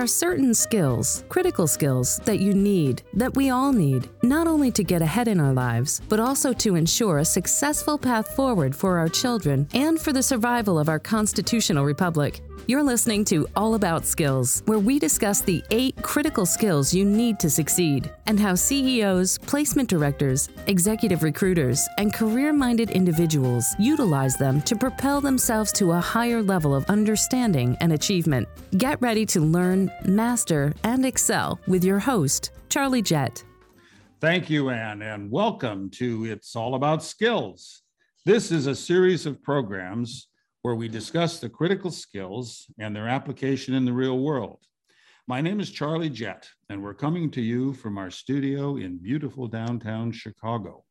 are certain skills, critical skills, that you need, that we all need, not only to get ahead in our lives, but also to ensure a successful path forward for our children and for the survival of our constitutional republic. You're listening to All About Skills, where we discuss the eight critical skills you need to succeed and how CEOs, placement directors, executive recruiters, and career minded individuals utilize them to propel themselves to a higher level of understanding and achievement. Get ready to learn, master, and excel with your host, Charlie Jett. Thank you, Anne, and welcome to It's All About Skills. This is a series of programs where we discuss the critical skills and their application in the real world. My name is Charlie Jett, and we're coming to you from our studio in beautiful downtown Chicago.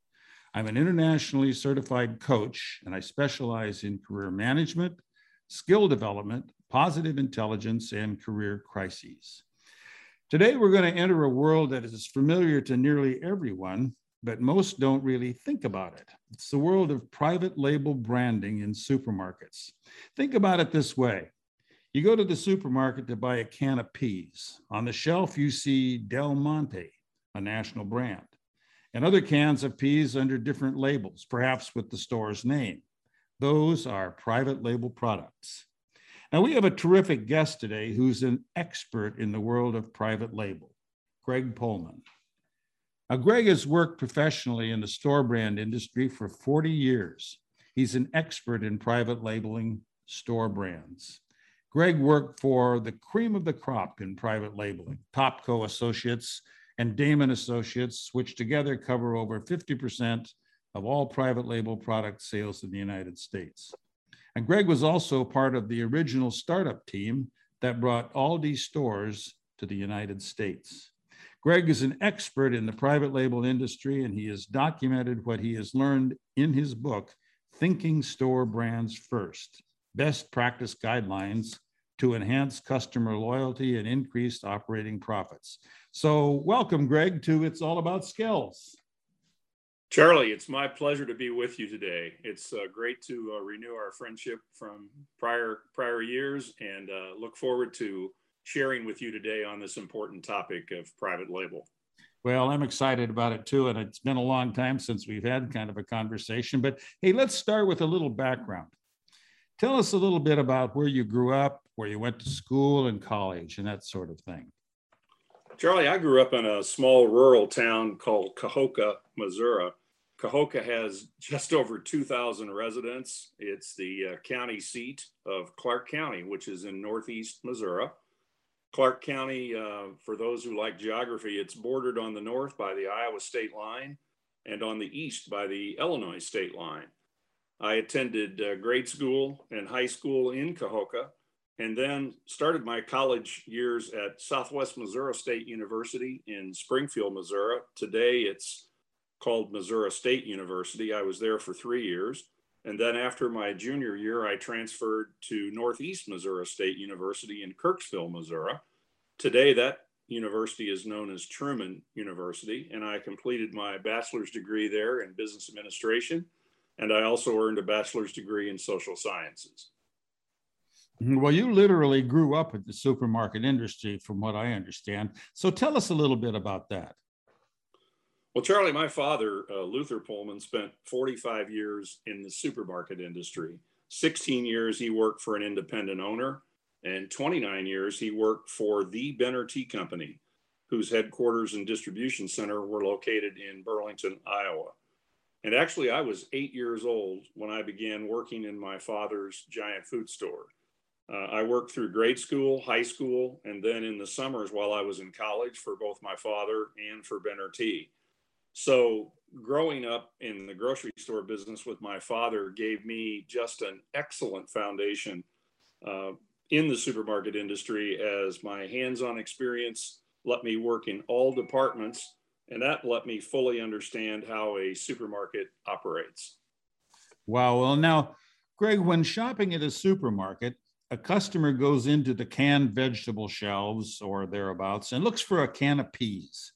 I'm an internationally certified coach, and I specialize in career management, skill development, positive intelligence, and career crises. Today, we're going to enter a world that is familiar to nearly everyone, but most don't really think about it. It's the world of private label branding in supermarkets. Think about it this way you go to the supermarket to buy a can of peas. On the shelf, you see Del Monte, a national brand, and other cans of peas under different labels, perhaps with the store's name. Those are private label products. Now, we have a terrific guest today who's an expert in the world of private label, Greg Pohlman. Now, Greg has worked professionally in the store brand industry for 40 years. He's an expert in private labeling store brands. Greg worked for the cream of the crop in private labeling, Topco Associates and Daymon Associates, which together cover over 50% of all private label product sales in the United States. And Greg was also part of the original startup team that brought Aldi stores to the United States. Greg is an expert in the private label industry, and he has documented what he has learned in his book, Thinking Store Brands First Best Practice Guidelines to Enhance Customer Loyalty and Increased Operating Profits. So, welcome, Greg, to It's All About Skills. Charlie, it's my pleasure to be with you today. It's uh, great to uh, renew our friendship from prior prior years, and uh, look forward to sharing with you today on this important topic of private label. Well, I'm excited about it too. And it's been a long time since we've had kind of a conversation. But hey, let's start with a little background. Tell us a little bit about where you grew up, where you went to school and college, and that sort of thing. Charlie, I grew up in a small rural town called Kahoka, Missouri. Kahoka has just over 2,000 residents. It's the uh, county seat of Clark County, which is in northeast Missouri. Clark County, uh, for those who like geography, it's bordered on the north by the Iowa state line and on the east by the Illinois state line. I attended uh, grade school and high school in Kahoka and then started my college years at Southwest Missouri State University in Springfield, Missouri. Today it's called Missouri State University. I was there for three years. And then after my junior year, I transferred to Northeast Missouri State University in Kirksville, Missouri. Today, that university is known as Truman University, and I completed my bachelor's degree there in business administration. And I also earned a bachelor's degree in social sciences. Mm-hmm. Well, you literally grew up in the supermarket industry, from what I understand. So tell us a little bit about that. Well, Charlie, my father, uh, Luther Pohlman, spent 45 years in the supermarket industry. 16 years he worked for an independent owner, and 29 years he worked for the Benner Tea Company, whose headquarters and distribution center were located in Burlington, Iowa. And actually, I was eight years old when I began working in my father's giant food store. Uh, I worked through grade school, high school, and then in the summers while I was in college for both my father and for Benner Tea. So growing up in the grocery store business with my father gave me just an excellent foundation uh, in the supermarket industry as my hands-on experience let me work in all departments and that let me fully understand how a supermarket operates. Wow. Well, now, Greg, when shopping at a supermarket, a customer goes into the canned vegetable shelves or thereabouts and looks for a can of peas.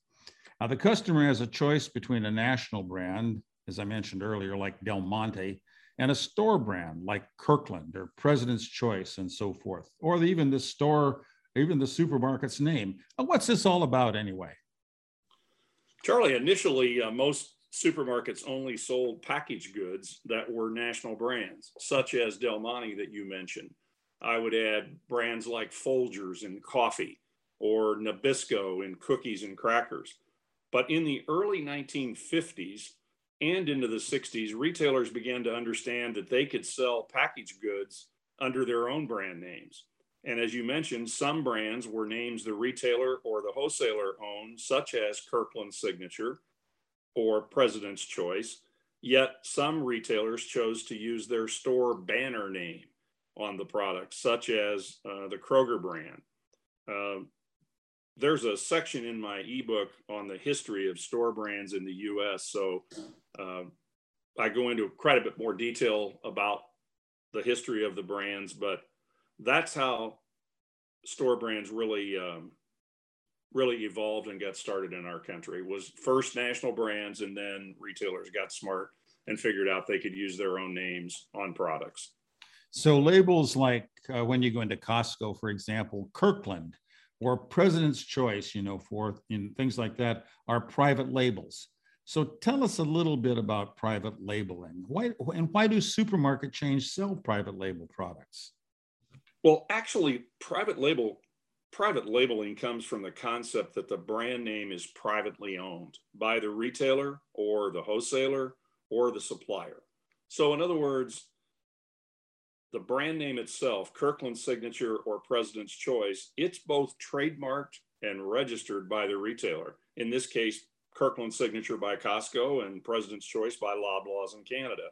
Now, the customer has a choice between a national brand, as I mentioned earlier, like Del Monte, and a store brand like Kirkland or President's Choice and so forth, or even the store even the supermarket's name. What's this all about anyway? Charlie, initially, uh, most supermarkets only sold packaged goods that were national brands, such as Del Monte that you mentioned. I would add brands like Folgers in coffee or Nabisco in cookies and crackers. But in the early 1950s and into the 60s, retailers began to understand that they could sell packaged goods under their own brand names. And as you mentioned, some brands were names the retailer or the wholesaler owned, such as Kirkland Signature or President's Choice. Yet some retailers chose to use their store banner name on the product, such as uh, the Kroger brand. Uh, there's a section in my ebook on the history of store brands in the US. So uh, I go into quite a bit more detail about the history of the brands, but that's how store brands really um, really evolved and got started in our country was first national brands and then retailers got smart and figured out they could use their own names on products so labels like uh, when you go into costco for example kirkland or president's choice you know for in things like that are private labels. So tell us a little bit about private labeling. Why and why do supermarket chains sell private label products? Well, actually, private label private labeling comes from the concept that the brand name is privately owned by the retailer or the wholesaler or the supplier. So, in other words, the brand name itself, Kirkland Signature or President's Choice, it's both trademarked and registered by the retailer. In this case, Kirkland Signature by Costco and President's Choice by Loblaws in Canada.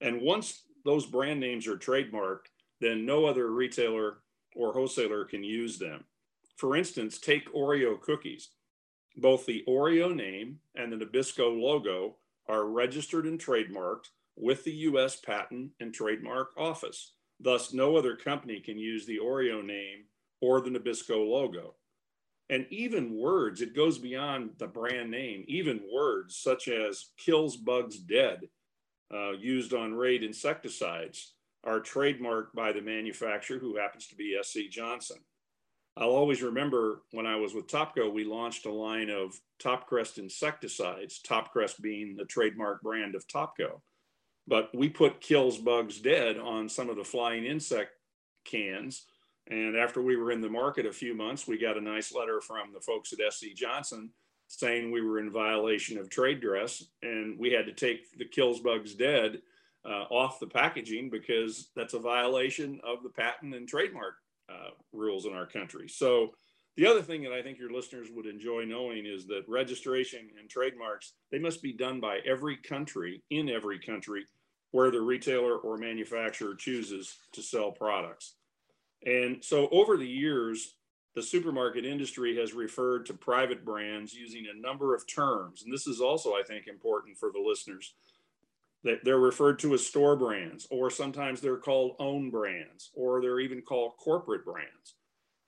And once those brand names are trademarked, then no other retailer or wholesaler can use them. For instance, take Oreo cookies. Both the Oreo name and the Nabisco logo are registered and trademarked with the US Patent and Trademark Office. Thus, no other company can use the Oreo name or the Nabisco logo. And even words, it goes beyond the brand name, even words such as kills bugs dead, uh, used on Raid insecticides, are trademarked by the manufacturer who happens to be SC Johnson. I'll always remember when I was with Topco, we launched a line of Topcrest insecticides, Topcrest being the trademark brand of Topco. But we put kills bugs dead on some of the flying insect cans. And after we were in the market a few months, we got a nice letter from the folks at SC Johnson saying we were in violation of trade dress and we had to take the kills bugs dead uh, off the packaging because that's a violation of the patent and trademark uh, rules in our country. So the other thing that I think your listeners would enjoy knowing is that registration and trademarks, they must be done by every country in every country where the retailer or manufacturer chooses to sell products. And so over the years, the supermarket industry has referred to private brands using a number of terms. And this is also, I think, important for the listeners. They're referred to as store brands, or sometimes they're called own brands, or they're even called corporate brands.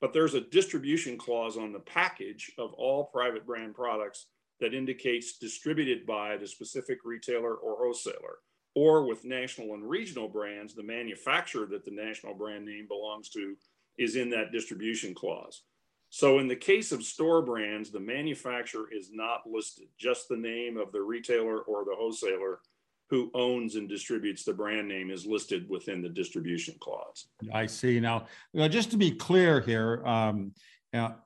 But there's a distribution clause on the package of all private brand products that indicates distributed by the specific retailer or wholesaler. Or with national and regional brands, the manufacturer that the national brand name belongs to is in that distribution clause. So in the case of store brands, the manufacturer is not listed, just the name of the retailer or the wholesaler who owns and distributes the brand name is listed within the distribution clause. I see. Now, just to be clear here, um, now,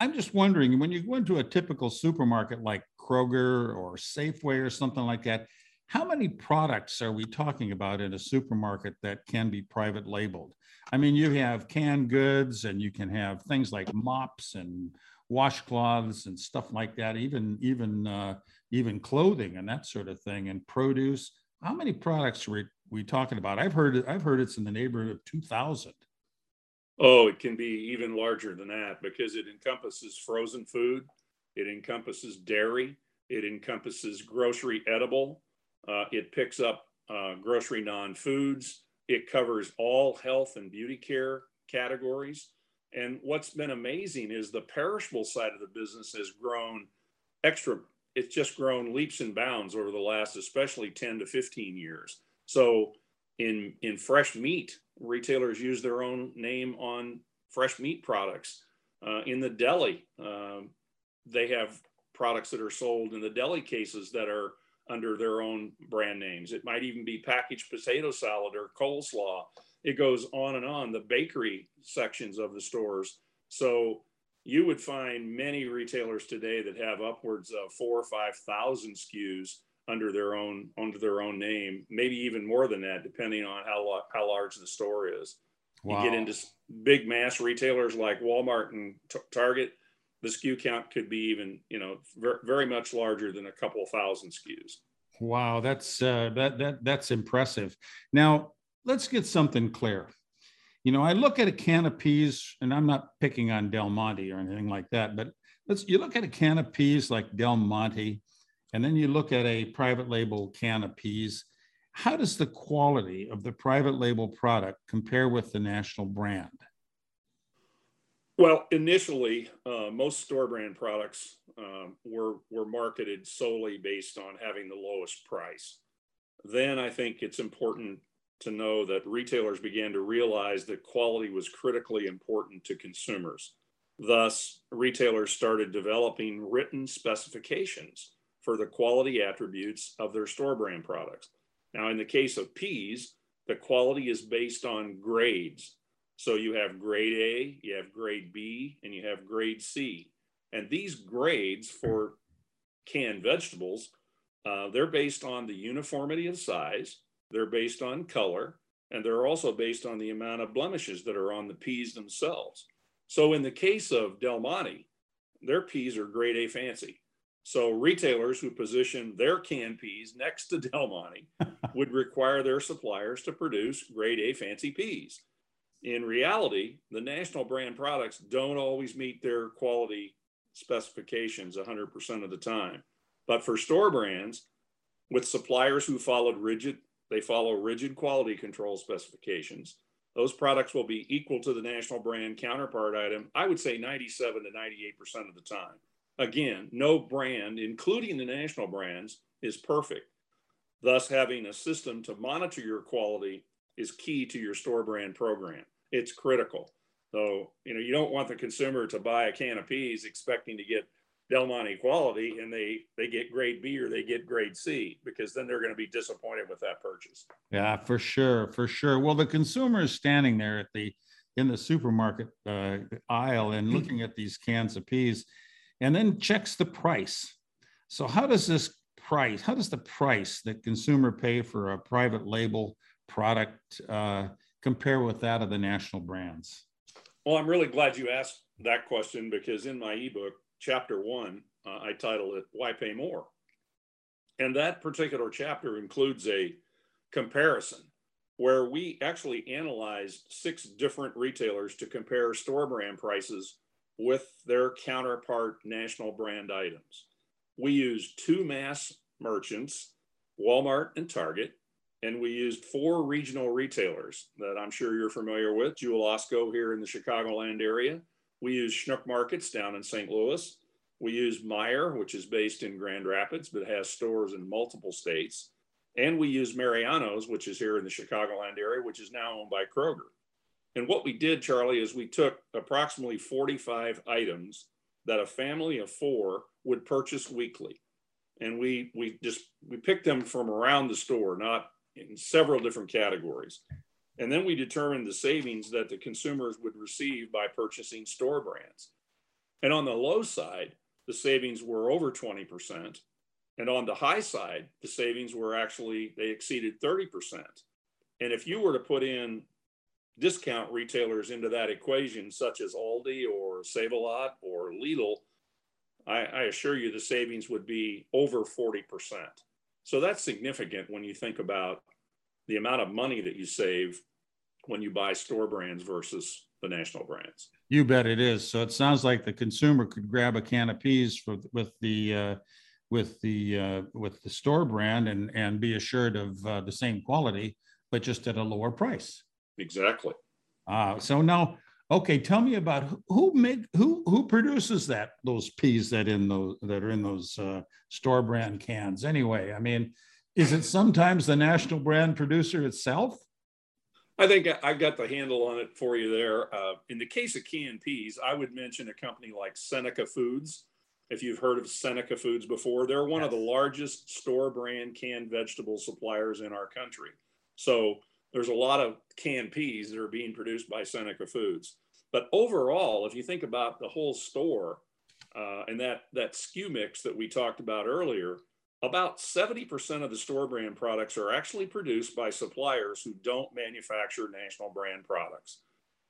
I'm just wondering when you go into a typical supermarket like Kroger or Safeway or something like that, how many products are we talking about in a supermarket that can be private labeled? I mean, you have canned goods and you can have things like mops and washcloths and stuff like that, even even uh, even clothing and that sort of thing, and produce. How many products are we, we talking about? I've heard I've heard it's in the neighborhood of two thousand. Oh, it can be even larger than that because it encompasses frozen food, it encompasses dairy, it encompasses grocery edible, uh, it picks up uh, grocery non foods, it covers all health and beauty care categories. And what's been amazing is the perishable side of the business has grown extra, it's just grown leaps and bounds over the last, especially 10 to 15 years. So in, in fresh meat, retailers use their own name on fresh meat products. Uh, in the deli, um, they have products that are sold in the deli cases that are under their own brand names. It might even be packaged potato salad or coleslaw. It goes on and on, the bakery sections of the stores. So you would find many retailers today that have upwards of four or 5,000 SKUs under their own under their own name, maybe even more than that, depending on how how large the store is. Wow. You get into big mass retailers like Walmart and Target, the SKU count could be even you know ver- very much larger than a couple thousand SKUs. Wow, that's uh, that that that's impressive. Now let's get something clear. You know, I look at a can of peas, and I'm not picking on Del Monte or anything like that, but let's you look at a can of peas like Del Monte and then you look at a private label can of peas, how does the quality of the private label product compare with the national brand? Well, initially, uh, most store brand products um, were, were marketed solely based on having the lowest price. Then I think it's important to know that retailers began to realize that quality was critically important to consumers. Thus, retailers started developing written specifications for the quality attributes of their store brand products. Now, in the case of peas, the quality is based on grades. So you have grade A, you have grade B, and you have grade C. And these grades for canned vegetables, uh, they're based on the uniformity of size, they're based on color, and they're also based on the amount of blemishes that are on the peas themselves. So in the case of Del Monte, their peas are grade A fancy. So retailers who position their canned peas next to Del Monte would require their suppliers to produce grade A fancy peas. In reality, the national brand products don't always meet their quality specifications 100% of the time. But for store brands, with suppliers who followed rigid, they follow rigid quality control specifications. Those products will be equal to the national brand counterpart item, I would say 97 to 98% of the time. Again, no brand, including the national brands, is perfect. Thus, having a system to monitor your quality is key to your store brand program. It's critical. So, you know, you don't want the consumer to buy a can of peas expecting to get Del Monte quality and they they get grade B or they get grade C because then they're going to be disappointed with that purchase. Yeah, for sure, for sure. Well, the consumer is standing there at the in the supermarket uh, aisle and looking at these cans of peas and then checks the price. So how does this price, how does the price that consumer pay for a private label product uh, compare with that of the national brands? Well, I'm really glad you asked that question because in my ebook, chapter one, uh, I title it Why Pay More? And that particular chapter includes a comparison where we actually analyzed six different retailers to compare store brand prices with their counterpart national brand items. We used two mass merchants, Walmart and Target, and we used four regional retailers that I'm sure you're familiar with, Jewel Osco here in the Chicagoland area. We used Schnuck Markets down in St. Louis. We used Meijer, which is based in Grand Rapids, but has stores in multiple states. And we used Mariano's, which is here in the Chicagoland area, which is now owned by Kroger. And what we did, Charlie, is we took approximately 45 items that a family of four would purchase weekly. And we, we just, we picked them from around the store, not in several different categories. And then we determined the savings that the consumers would receive by purchasing store brands. And on the low side, the savings were over 20%. And on the high side, the savings were actually, they exceeded 30%. And if you were to put in discount retailers into that equation, such as Aldi or Save a Lot or Lidl, I, I assure you the savings would be over 40%. So that's significant when you think about the amount of money that you save when you buy store brands versus the national brands. You bet it is. So it sounds like the consumer could grab a can of peas for, with the uh, with the uh, with the store brand and and be assured of uh, the same quality, but just at a lower price. Exactly. Uh, so now, okay, tell me about who make who who produces that those peas that in those that are in those uh, store brand cans. Anyway, I mean, is it sometimes the national brand producer itself? I think I've got the handle on it for you there. Uh, in the case of canned peas, I would mention a company like Seneca Foods. If you've heard of Seneca Foods before, they're one yes. of the largest store brand canned vegetable suppliers in our country. So there's a lot of canned peas that are being produced by Seneca Foods. But overall, if you think about the whole store uh, and that that SKU mix that we talked about earlier, about 70% of the store brand products are actually produced by suppliers who don't manufacture national brand products.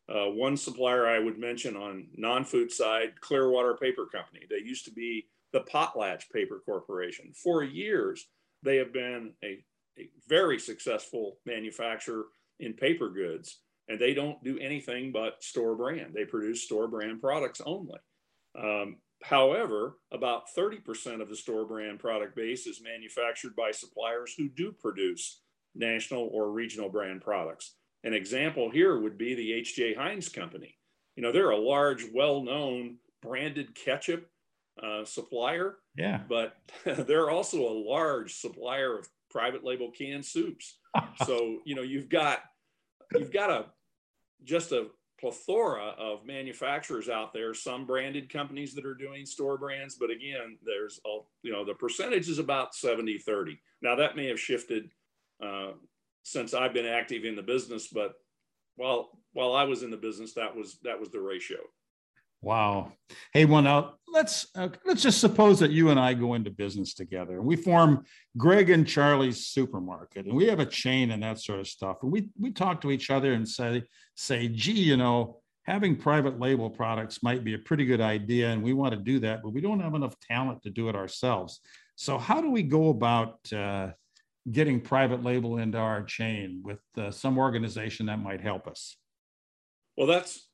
Uh, one supplier I would mention on non-food side, Clearwater Paper Company. They used to be the Potlatch Paper Corporation. For years, they have been a, a very successful manufacturer in paper goods, and they don't do anything but store brand. They produce store brand products only. Um, However, about 30% of the store brand product base is manufactured by suppliers who do produce national or regional brand products. An example here would be the H.J. Heinz Company. You know, they're a large, well known branded ketchup uh, supplier. Yeah. But they're also a large supplier of private label canned soups. so, you know, you've got you've got a just a plethora of manufacturers out there, some branded companies that are doing store brands, but again, there's, a, you know, the percentage is about 70 30. Now, that may have shifted uh, since I've been active in the business, but while while I was in the business, that was that was the ratio. Wow. Hey, one now let's uh, let's just suppose that you and I go into business together, and we form Greg and Charlie's supermarket, and we have a chain and that sort of stuff. And we we talk to each other and say say, gee, you know, having private label products might be a pretty good idea, and we want to do that, but we don't have enough talent to do it ourselves. So how do we go about uh, getting private label into our chain with uh, some organization that might help us? Well, that's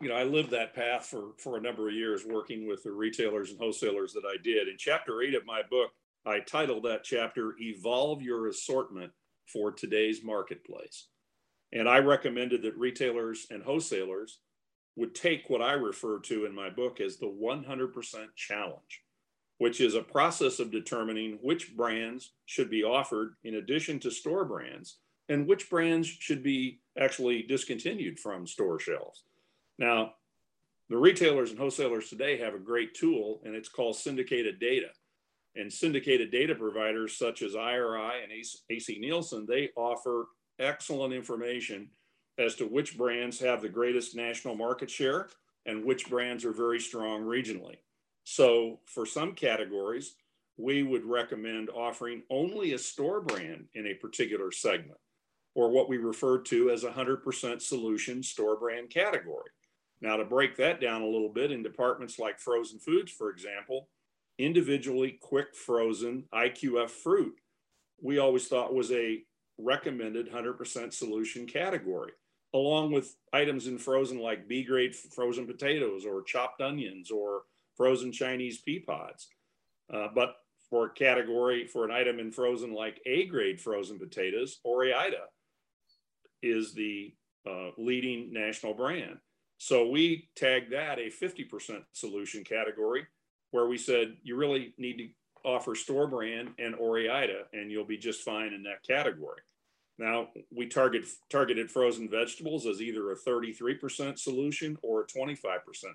you know, I lived that path for, for a number of years working with the retailers and wholesalers that I did. In chapter eight of my book, I titled that chapter Evolve Your Assortment for Today's Marketplace. And I recommended that retailers and wholesalers would take what I refer to in my book as the 100% challenge, which is a process of determining which brands should be offered in addition to store brands and which brands should be actually discontinued from store shelves. Now, the retailers and wholesalers today have a great tool, and it's called syndicated data. And syndicated data providers such as IRI and AC Nielsen, they offer excellent information as to which brands have the greatest national market share and which brands are very strong regionally. So, for some categories, we would recommend offering only a store brand in a particular segment, or what we refer to as a 100% solution store brand category. Now, to break that down a little bit in departments like frozen foods, for example, individually quick frozen IQF fruit, we always thought was a recommended 100% solution category, along with items in frozen like B grade frozen potatoes or chopped onions or frozen Chinese pea pods. Uh, but for a category, for an item in frozen like A grade frozen potatoes, Ore-Ida is the uh, leading national brand. So we tagged that a 50% solution category where we said you really need to offer store brand and Ore-Ida and you'll be just fine in that category. Now we target targeted frozen vegetables as either a 33% solution or a 25%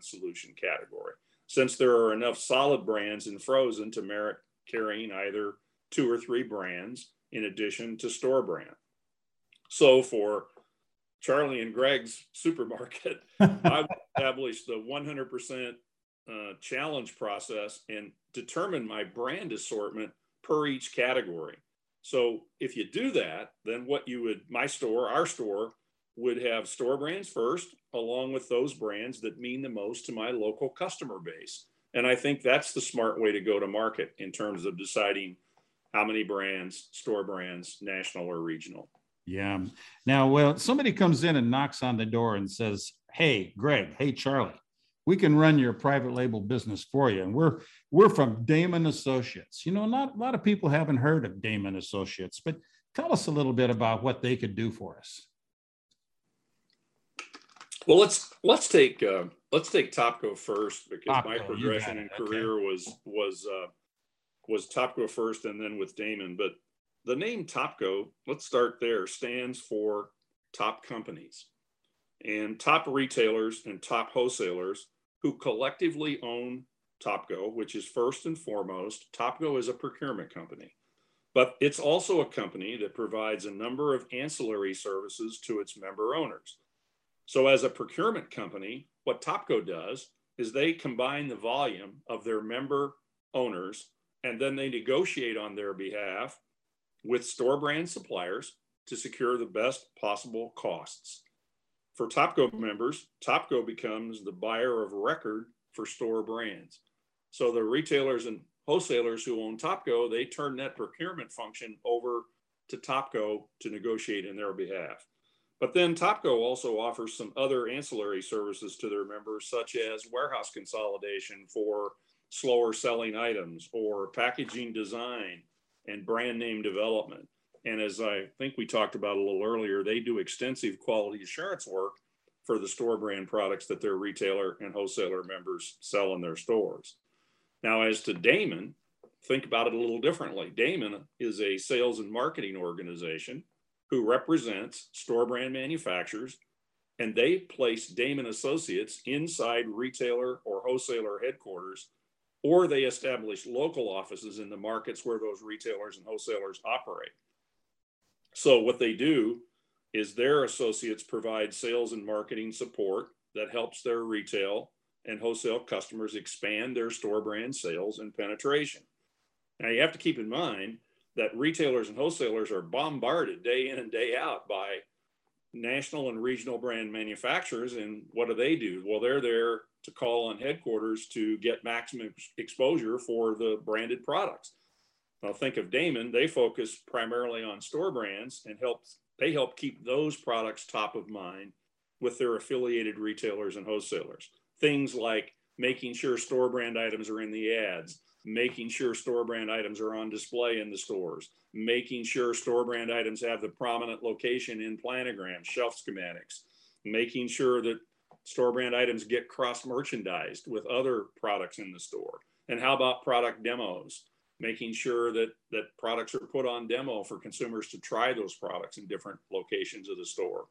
solution category. Since there are enough solid brands in frozen to merit carrying either two or three brands in addition to store brand. So for Charlie and Greg's supermarket, I established the 100% uh, challenge process and determine my brand assortment per each category. So if you do that, then what you would, my store, our store, would have store brands first, along with those brands that mean the most to my local customer base. And I think that's the smart way to go to market in terms of deciding how many brands, store brands, national or regional. Yeah. Now, well, somebody comes in and knocks on the door and says, "Hey, Greg. Hey, Charlie. We can run your private label business for you." And we're we're from Daymon Associates. You know, not a lot of people haven't heard of Daymon Associates, but tell us a little bit about what they could do for us. Well, let's let's take uh, let's take Topco first because Topco, my progression in career okay. was was uh, was Topco first and then with Daymon. But the name Topco, let's start there, stands for top companies and top retailers and top wholesalers who collectively own Topco, which is first and foremost, Topco is a procurement company, but it's also a company that provides a number of ancillary services to its member owners. So, as a procurement company, what Topco does is they combine the volume of their member owners and then they negotiate on their behalf with store brand suppliers to secure the best possible costs. For Topco members, Topco becomes the buyer of record for store brands. So the retailers and wholesalers who own Topco, they turn that procurement function over to Topco to negotiate in their behalf. But then Topco also offers some other ancillary services to their members, such as warehouse consolidation for slower selling items or packaging design and brand name development. And as I think we talked about a little earlier, they do extensive quality assurance work for the store brand products that their retailer and wholesaler members sell in their stores. Now, as to Daymon, think about it a little differently. Daymon is a sales and marketing organization who represents store brand manufacturers, and they place Daymon Associates inside retailer or wholesaler headquarters, or they establish local offices in the markets where those retailers and wholesalers operate. So, what they do is their associates provide sales and marketing support that helps their retail and wholesale customers expand their store brand sales and penetration. Now, you have to keep in mind that retailers and wholesalers are bombarded day in and day out by national and regional brand manufacturers. And what do they do? Well, they're there to call on headquarters to get maximum exposure for the branded products. Now, think of Daymon, they focus primarily on store brands and help they help keep those products top of mind with their affiliated retailers and wholesalers. Things like making sure store brand items are in the ads, making sure store brand items are on display in the stores, making sure store brand items have the prominent location in planograms, shelf schematics, making sure that store brand items get cross merchandised with other products in the store. And how about product demos? Making sure that, that products are put on demo for consumers to try those products in different locations of the store.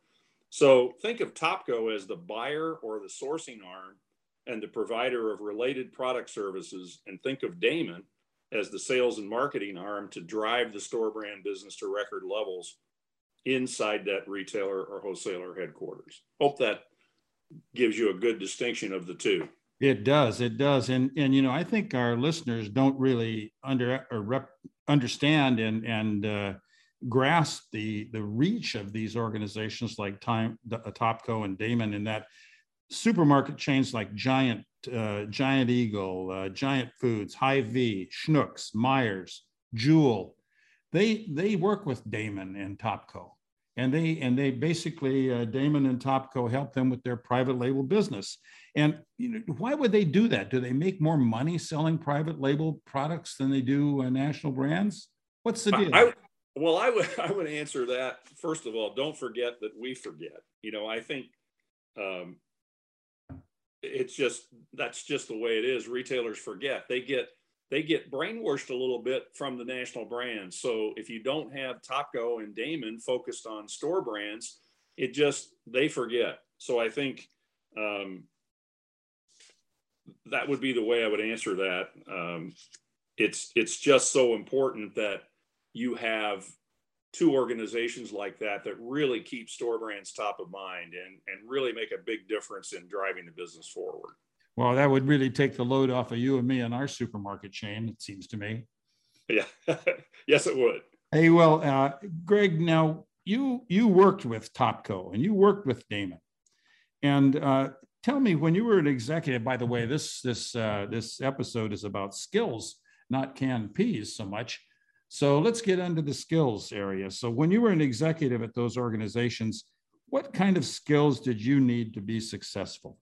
So think of Topco as the buyer or the sourcing arm and the provider of related product services, and think of Daymon as the sales and marketing arm to drive the store brand business to record levels inside that retailer or wholesaler headquarters. Hope that gives you a good distinction of the two. It does. It does. And and you know, I think our listeners don't really under or rep, understand and and uh, grasp the the reach of these organizations like Time, Topco, and Daymon, in that supermarket chains like Giant, uh, Giant Eagle, uh, Giant Foods, Hy-Vee, Schnucks, Meijers, Jewel, they they work with Daymon and Topco, and they and they basically uh, Daymon and Topco help them with their private label business. And you know, why would they do that? Do they make more money selling private label products than they do uh, national brands? What's the deal? I, well, I would I would answer that first of all. Don't forget that we forget. You know, I think um, it's just that's just the way it is. Retailers forget. They get they get brainwashed a little bit from the national brands. So if you don't have Topco and Daymon focused on store brands, it just they forget. So I think um, that would be the way I would answer that. Um, it's it's just so important that you have two organizations like that that really keep store brands top of mind and, and really make a big difference in driving the business forward. Well, that would really take the load off of you and me and our supermarket chain, it seems to me. Yeah, yes, it would. Hey, well, uh, Greg, now you you worked with Topco and you worked with Daymon, and uh, tell me when you were an executive. By the way, this this uh, this episode is about skills, not canned peas so much. So let's get into the skills area. So when you were an executive at those organizations, what kind of skills did you need to be successful?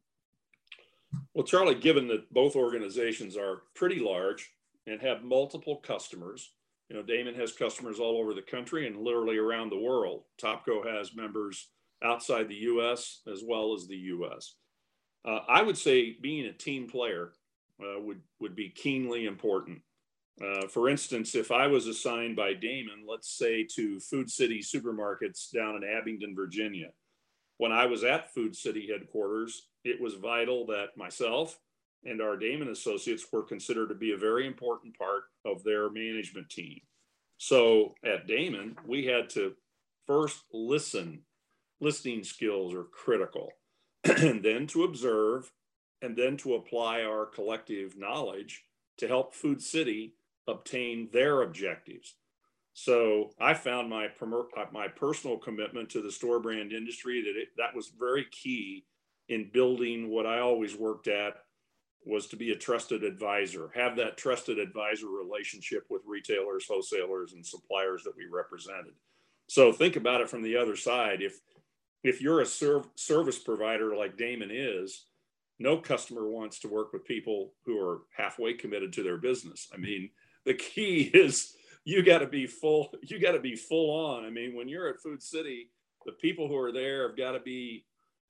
Well, Charlie, given that both organizations are pretty large and have multiple customers, you know, Daymon has customers all over the country and literally around the world. Topco has members outside the US as well as the US. Uh, I would say being a team player uh, would, would be keenly important. Uh, for instance, if I was assigned by Daymon, let's say to Food City Supermarkets down in Abingdon, Virginia, when I was at Food City headquarters, it was vital that myself and our Daymon associates were considered to be a very important part of their management team. So at Daymon, we had to first listen. Listening skills are critical, and then to observe, and then to apply our collective knowledge to help Food City obtain their objectives. So I found my uh, my personal commitment to the store brand industry that it, that was very key in building what I always worked at was to be a trusted advisor, have that trusted advisor relationship with retailers, wholesalers, and suppliers that we represented. So think about it from the other side. If if you're a serv- service provider like Daymon is, no customer wants to work with people who are halfway committed to their business. I mean, the key is you got to be full. You got to be full on. I mean, when you're at Food City, the people who are there have got to be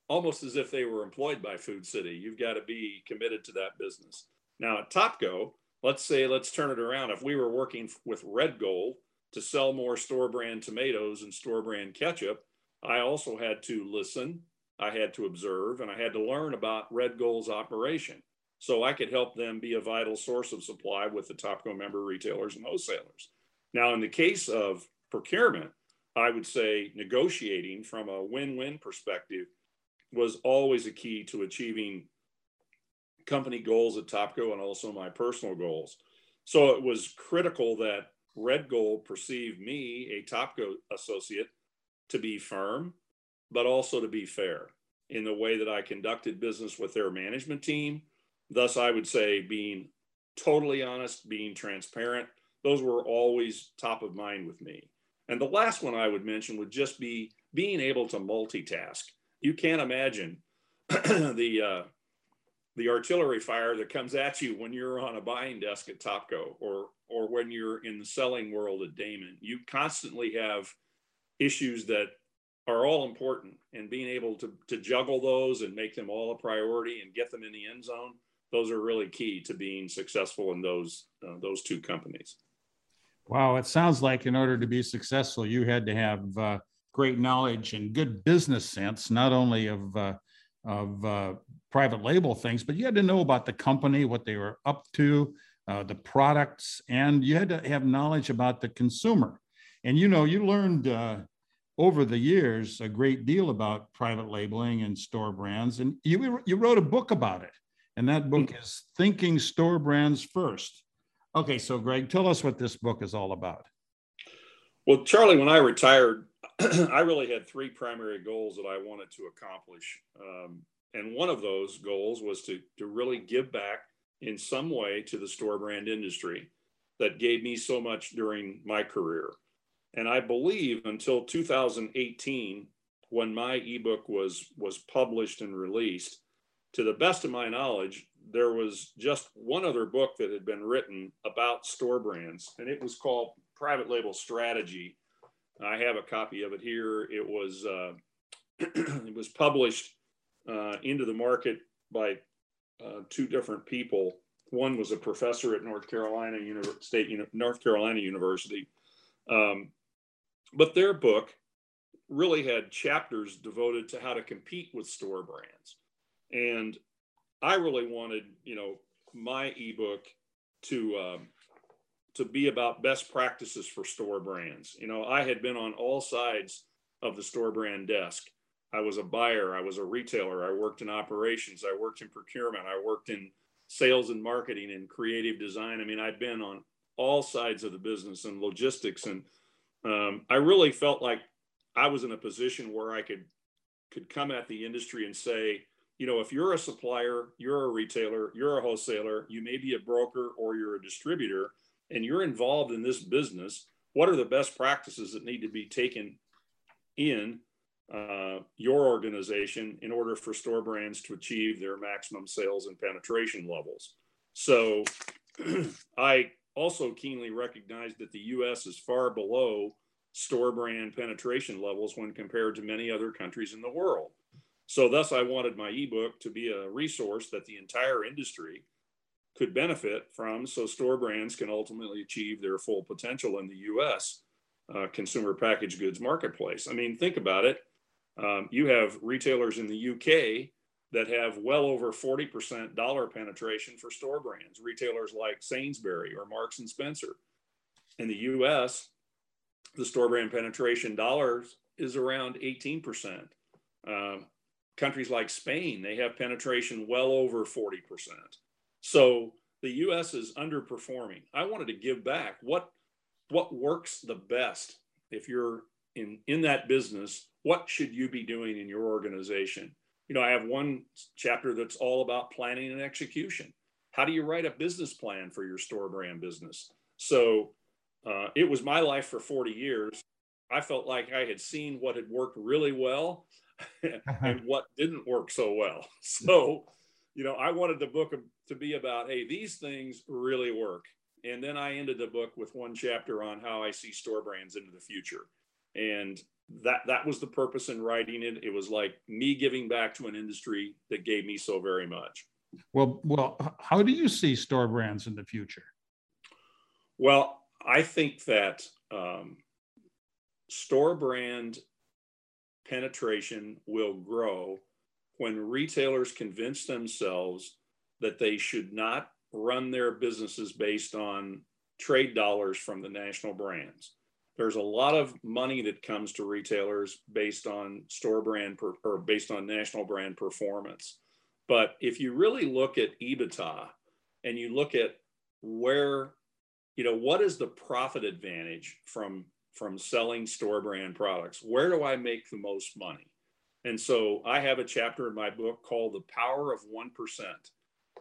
almost as if they were employed by Food City. You've got to be committed to that business. Now at Topco, let's say, let's turn it around. If we were working with Red Gold to sell more store brand tomatoes and store brand ketchup, I also had to listen, I had to observe, and I had to learn about Red Gold's operation so I could help them be a vital source of supply with the Topco member retailers and wholesalers. Now, in the case of procurement, I would say negotiating from a win win perspective was always a key to achieving company goals at Topco and also my personal goals. So it was critical that Red Gold perceived me, a Topco associate, to be firm, but also to be fair in the way that I conducted business with their management team. Thus, I would say being totally honest, being transparent, those were always top of mind with me. And the last one I would mention would just be being able to multitask you can't imagine the uh, the artillery fire that comes at you when you're on a buying desk at Topco or or when you're in the selling world at Daymon. You constantly have issues that are all important and being able to, to juggle those and make them all a priority and get them in the end zone those are really key to being successful in those uh, those two companies wow it sounds like in order to be successful you had to have uh, great knowledge and good business sense, not only of uh, of uh, private label things, but you had to know about the company, what they were up to, uh, the products, and you had to have knowledge about the consumer. And you know, you learned uh, over the years a great deal about private labeling and store brands, and you you wrote a book about it. And that book mm. is Thinking Store Brands First. Okay, so Greg, tell us what this book is all about. Well, Charlie, when I retired I really had three primary goals that I wanted to accomplish. Um, and one of those goals was to, to really give back in some way to the store brand industry that gave me so much during my career. And I believe until 2018, when my ebook was, was published and released, to the best of my knowledge, there was just one other book that had been written about store brands, and it was called Private Label Strategy I have a copy of it here. It was uh, it was published uh, into the market by uh, two different people. One was a professor at North Carolina State North Carolina University, um, but their book really had chapters devoted to how to compete with store brands, and I really wanted you know my ebook to um, to be about best practices for store brands. You know, I had been on all sides of the store brand desk. I was a buyer, I was a retailer, I worked in operations, I worked in procurement, I worked in sales and marketing and creative design. I mean, I'd been on all sides of the business and logistics, and um, I really felt like I was in a position where I could could come at the industry and say, you know, if you're a supplier, you're a retailer, you're a wholesaler, you may be a broker or you're a distributor and you're involved in this business, what are the best practices that need to be taken in uh, your organization in order for store brands to achieve their maximum sales and penetration levels? So I also keenly recognize that the US is far below store brand penetration levels when compared to many other countries in the world. So, thus, I wanted my ebook to be a resource that the entire industry could benefit from so store brands can ultimately achieve their full potential in the US uh, consumer packaged goods marketplace. I mean, think about it. Um, you have retailers in the UK that have well over 40% dollar penetration for store brands, retailers like Sainsbury or Marks and Spencer. In the US, the store brand penetration dollars is around 18%. Um, countries like Spain, they have penetration well over 40%. So the US is underperforming. I wanted to give back what what works the best if you're in in that business, what should you be doing in your organization? You know, I have one chapter that's all about planning and execution. How do you write a business plan for your store brand business? So uh, it was my life for 40 years. I felt like I had seen what had worked really well and what didn't work so well. So, you know, I wanted the book to be about, hey, these things really work. And then I ended the book with one chapter on how I see store brands into the future. And that that was the purpose in writing it. It was like me giving back to an industry that gave me so very much. Well, well, how do you see store brands in the future? Well, I think that um, store brand penetration will grow when retailers convince themselves that they should not run their businesses based on trade dollars from the national brands. There's a lot of money that comes to retailers based on store brand per, or based on national brand performance. But if you really look at EBITDA and you look at where, you know, what is the profit advantage from from selling store brand products? Where do I make the most money? And so I have a chapter in my book called The Power of 1%.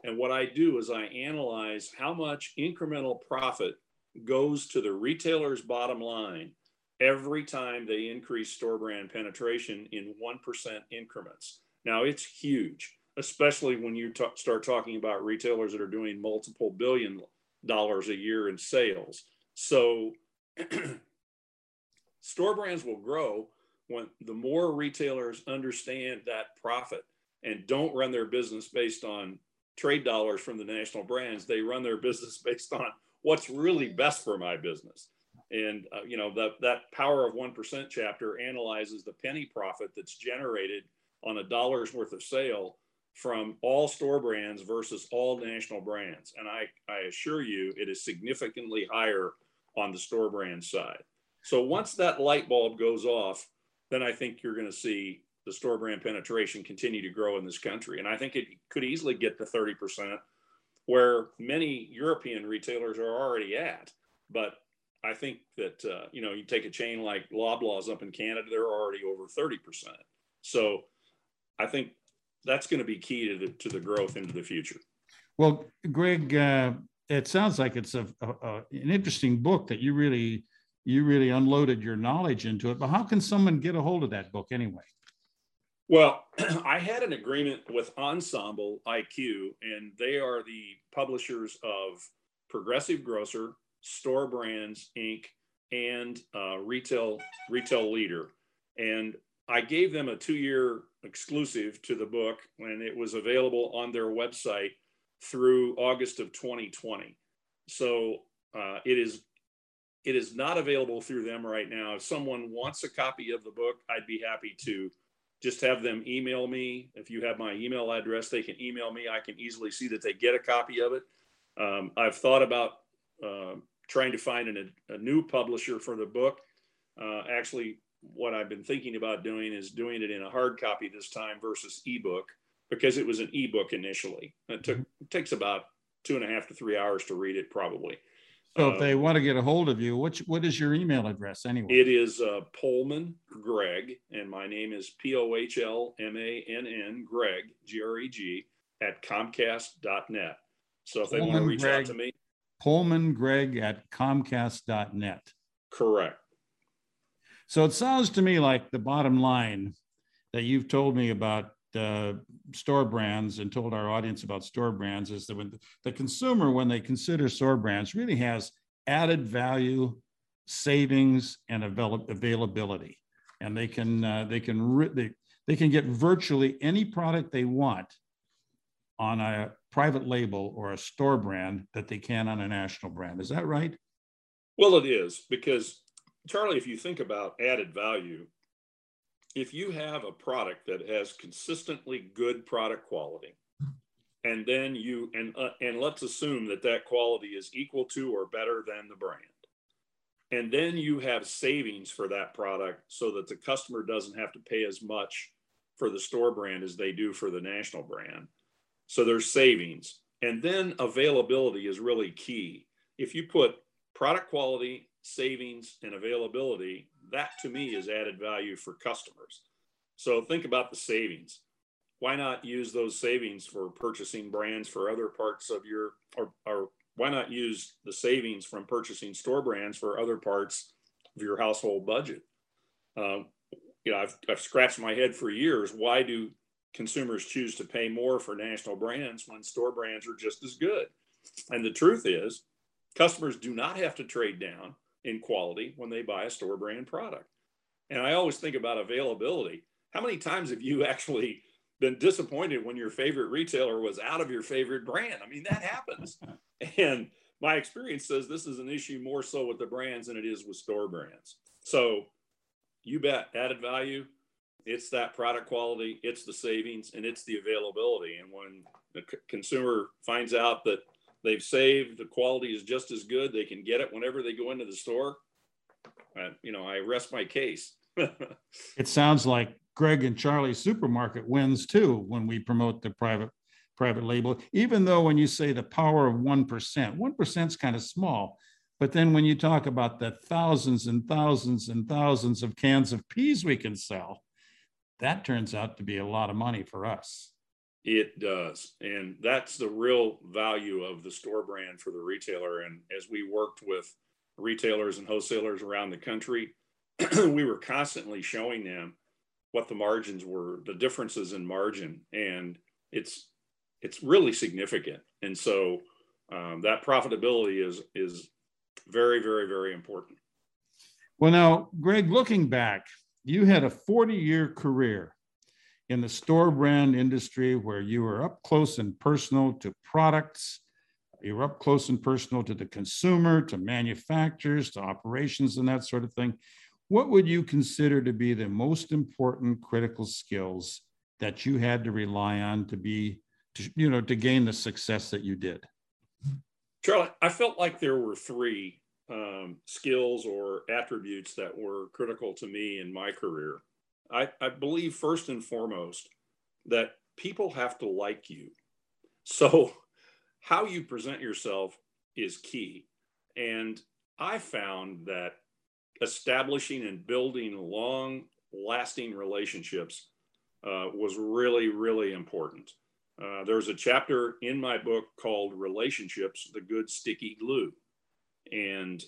And what I do is I analyze how much incremental profit goes to the retailer's bottom line every time they increase store brand penetration in 1% increments. Now, it's huge, especially when you t- start talking about retailers that are doing multiple billion dollars a year in sales. So, store brands will grow when the more retailers understand that profit and don't run their business based on trade dollars from the national brands. They run their business based on what's really best for my business. And uh, you know that that power of one percent chapter analyzes the penny profit that's generated on a dollar's worth of sale from all store brands versus all national brands. And I, I assure you, it is significantly higher on the store brand side. So once that light bulb goes off, then I think you're going to see the store brand penetration continue to grow in this country. And I think it could easily get to 30%, where many European retailers are already at. But I think that, uh, you know, you take a chain like Loblaws up in Canada, they're already over 30%. So I think that's going to be key to the, to the growth into the future. Well, Greg, uh, it sounds like it's a, a, a, an interesting book that you really you really unloaded your knowledge into it. But how can someone get a hold of that book anyway? Well, I had an agreement with EnsembleIQ, and they are the publishers of Progressive Grocer, Store Brands Inc., and uh, Retail Retail Leader. And I gave them a two-year exclusive to the book, and it was available on their website through August of 2020. So uh, it is it is not available through them right now. If someone wants a copy of the book, I'd be happy to just have them email me. If you have my email address, they can email me. I can easily see that they get a copy of it. Um, I've thought about uh, trying to find an, a new publisher for the book. Uh, actually, what I've been thinking about doing is doing it in a hard copy this time versus ebook because it was an ebook initially. It took it takes about two and a half to three hours to read it probably. So if they um, want to get a hold of you, which what is your email address anyway? It is uh, Pohlmann Greg, and my name is P O H L M A N N Greg G R E G at Comcast.net. So if they want to reach Greg, out to me, Pullman Greg at Comcast.net. Correct. So it sounds to me like the bottom line that you've told me about uh, store brands and told our audience about store brands is that when the consumer, when they consider store brands, really has added value, savings, and avail- availability, and they can uh, they can re- they, they can get virtually any product they want on a private label or a store brand that they can on a national brand. Is that right? Well, it is because, Charlie, if you think about added value, if you have a product that has consistently good product quality, and then you and uh, and let's assume that that quality is equal to or better than the brand and then you have savings for that product so that the customer doesn't have to pay as much for the store brand as they do for the national brand. So there's savings and then availability is really key. If you put product quality savings and availability that to me is added value for customers. So think about the savings. Why not use those savings for purchasing brands for other parts of your or, or why not use the savings from purchasing store brands for other parts of your household budget? Um, you know I've, I've scratched my head for years. Why do consumers choose to pay more for national brands when store brands are just as good? And the truth is customers do not have to trade down in quality when they buy a store brand product and i always think about availability how many times have you actually been disappointed when your favorite retailer was out of your favorite brand. I mean, that happens. and my experience says this is an issue more so with the brands than it is with store brands. So you bet added value, it's that product quality, it's the savings, and it's the availability. And when the c- consumer finds out that they've saved, the quality is just as good, they can get it whenever they go into the store. Uh, you know, I rest my case. it sounds like Greg and Charlie's supermarket wins too when we promote the private private label. Even though when you say the power of one percent, one percent is kind of small, but then when you talk about the thousands and thousands and thousands of cans of peas we can sell, that turns out to be a lot of money for us. It does. And that's the real value of the store brand for the retailer. And as we worked with retailers and wholesalers around the country, we were constantly showing them what the margins were, the differences in margin, and it's it's really significant. And so um, that profitability is is very very very important. Well, now, Greg, looking back, you had a 40 year career in the store brand industry where you are up close and personal to products. you're up close and personal to the consumer, to manufacturers, to operations, and that sort of thing. What would you consider to be the most important critical skills that you had to rely on to be to, you know to gain the success that you did? Charlie i felt like there were three um, skills or attributes that were critical to me in my career I, I believe first and foremost that people have to like you so how you present yourself is key and i found that establishing and building long lasting relationships uh, was really, really important. Uh, there's a chapter in my book called Relationships, the Good Sticky Glue. And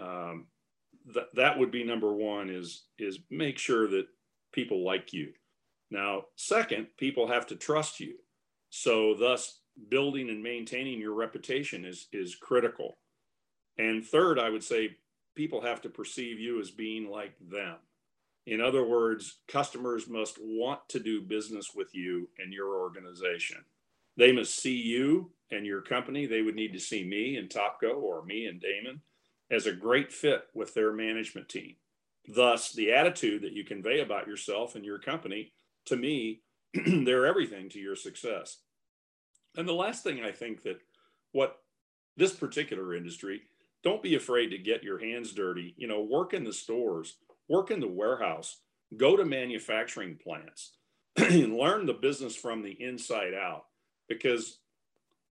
um, th- that would be number one is, is make sure that people like you. Now, second, people have to trust you. So, thus, building and maintaining your reputation is, is critical. And third, I would say people have to perceive you as being like them. In other words, customers must want to do business with you and your organization. They must see you and your company. They would need to see me and Topco or me and Daymon as a great fit with their management team. Thus, the attitude that you convey about yourself and your company, to me, they're everything to your success. And the last thing I think that what this particular industry don't be afraid to get your hands dirty. You know, work in the stores, work in the warehouse, go to manufacturing plants, and learn the business from the inside out. Because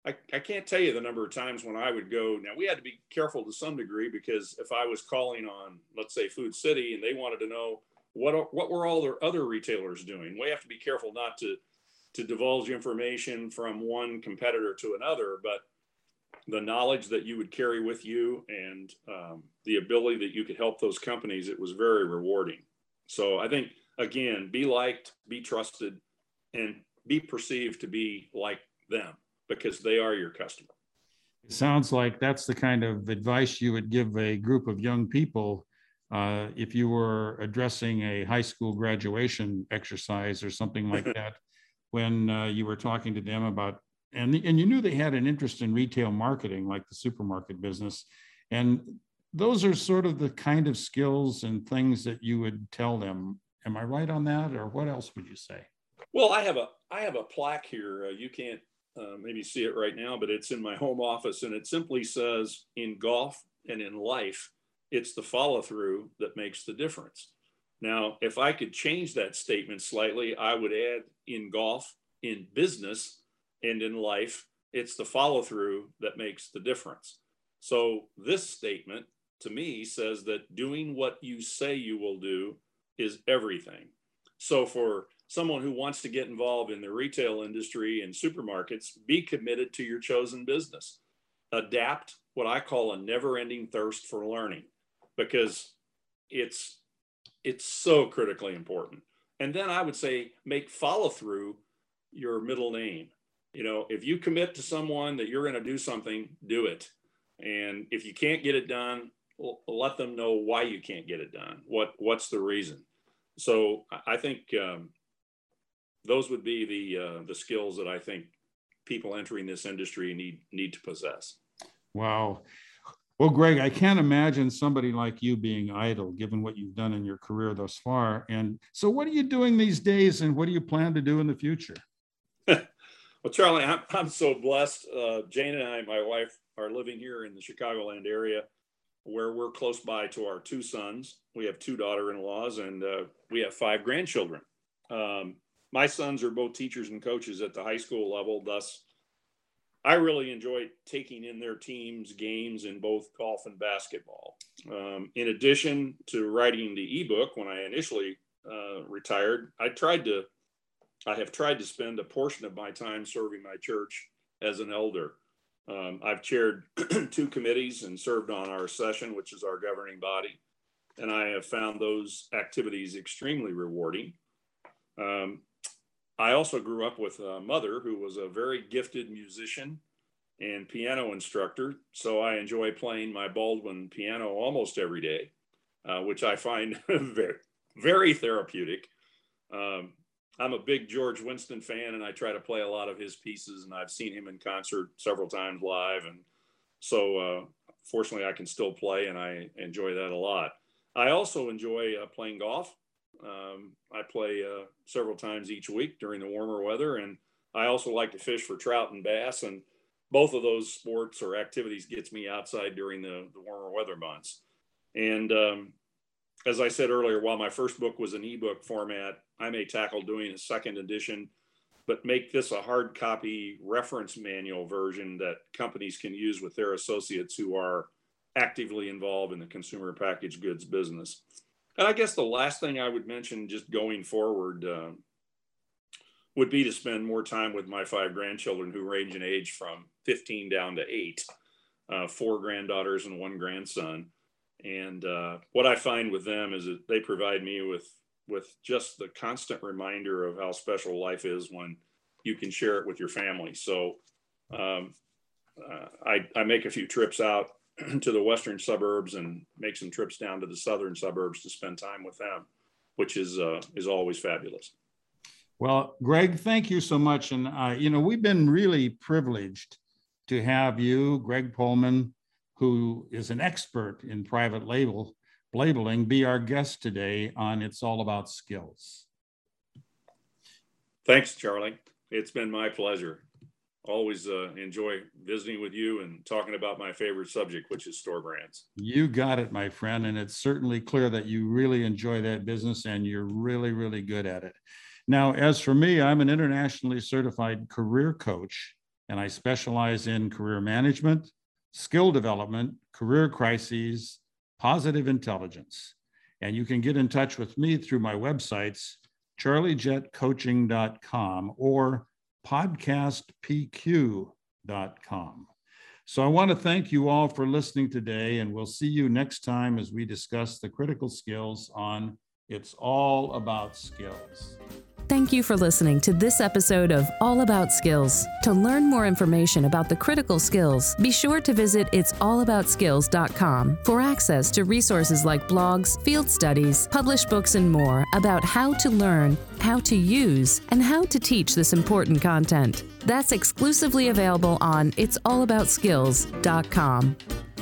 I, I can't tell you the number of times when I would go. Now, we had to be careful to some degree because if I was calling on, let's say, Food City, and they wanted to know what, what were all their other retailers doing, we have to be careful not to to divulge information from one competitor to another. But the knowledge that you would carry with you and um, the ability that you could help those companies, it was very rewarding. So I think, again, be liked, be trusted, and be perceived to be like them because they are your customer. It sounds like that's the kind of advice you would give a group of young people uh, if you were addressing a high school graduation exercise or something like that. when uh, you were talking to them about, and, and you knew they had an interest in retail marketing, like the supermarket business. And those are sort of the kind of skills and things that you would tell them. Am I right on that, or what else would you say? Well, I have a I have a plaque here. Uh, you can't uh, maybe see it right now, but it's in my home office, and it simply says, "In golf and in life, it's the follow through that makes the difference." Now, if I could change that statement slightly, I would add in golf, in business, and in life, it's the follow through that makes the difference. So, this statement to me says that doing what you say you will do is everything. So, for someone who wants to get involved in the retail industry and supermarkets, be committed to your chosen business. Adapt what I call a never ending thirst for learning because it's it's so critically important. And then I would say make follow through your middle name. You know, if you commit to someone that you're going to do something, do it. And if you can't get it done, let them know why you can't get it done. What what's the reason? So I think um, those would be the uh, the skills that I think people entering this industry need need to possess. Wow. Well, Greg, I can't imagine somebody like you being idle, given what you've done in your career thus far. And so, what are you doing these days, and what do you plan to do in the future? well, Charlie, I'm, I'm so blessed. Uh, Jane and I, my wife, are living here in the Chicagoland area, where we're close by to our two sons. We have two daughter-in-laws, and uh, we have five grandchildren. Um, my sons are both teachers and coaches at the high school level, thus I really enjoy taking in their teams' games in both golf and basketball. Um, in addition to writing the ebook, when I initially uh, retired, I tried to, I have tried to spend a portion of my time serving my church as an elder. Um, I've chaired two committees and served on our session, which is our governing body, and I have found those activities extremely rewarding. Um, I also grew up with a mother who was a very gifted musician and piano instructor. So I enjoy playing my Baldwin piano almost every day, uh, which I find very, very therapeutic. Um, I'm a big George Winston fan, and I try to play a lot of his pieces. And I've seen him in concert several times live, and so uh, fortunately, I can still play, and I enjoy that a lot. I also enjoy uh, playing golf. Um, I play uh, several times each week during the warmer weather, and I also like to fish for trout and bass. And both of those sports or activities gets me outside during the, the warmer weather months. And um, as I said earlier, while my first book was an ebook format, I may tackle doing a second edition, but make this a hard copy reference manual version that companies can use with their associates who are actively involved in the consumer packaged goods business. And I guess the last thing I would mention, just going forward, uh, would be to spend more time with my five grandchildren who range in age from 15 down to eight, uh, four granddaughters and one grandson. And uh, what I find with them is that they provide me with with just the constant reminder of how special life is when you can share it with your family. So um, uh, I, I make a few trips out to the western suburbs and make some trips down to the southern suburbs to spend time with them, which is uh, is always fabulous. Well, Greg, thank you so much. And uh, you know, we've been really privileged to have you, Greg Pohlman, who is an expert in private label labeling, be our guest today on It's All About Skills. Thanks, Charlie. It's been my pleasure always uh, enjoy visiting with you and talking about my favorite subject, which is store brands. You got it, my friend. And it's certainly clear that you really enjoy that business and you're really, really good at it. Now, as for me, I'm an internationally certified career coach, and I specialize in career management, skill development, career crises, positive intelligence. And you can get in touch with me through my websites, charliejetcoaching.com or podcastpq.com. So I want to thank you all for listening today, and we'll see you next time as we discuss the critical skills on It's All About Skills. Thank you for listening to this episode of All About Skills. To learn more information about the critical skills, be sure to visit it'sallaboutskills.com for access to resources like blogs, field studies, published books, and more about how to learn, how to use, and how to teach this important content. That's exclusively available on it'sallaboutskills.com.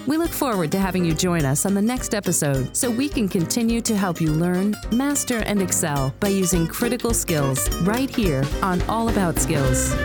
We look forward to having you join us on the next episode so we can continue to help you learn, master, and excel by using critical skills right here on All About Skills.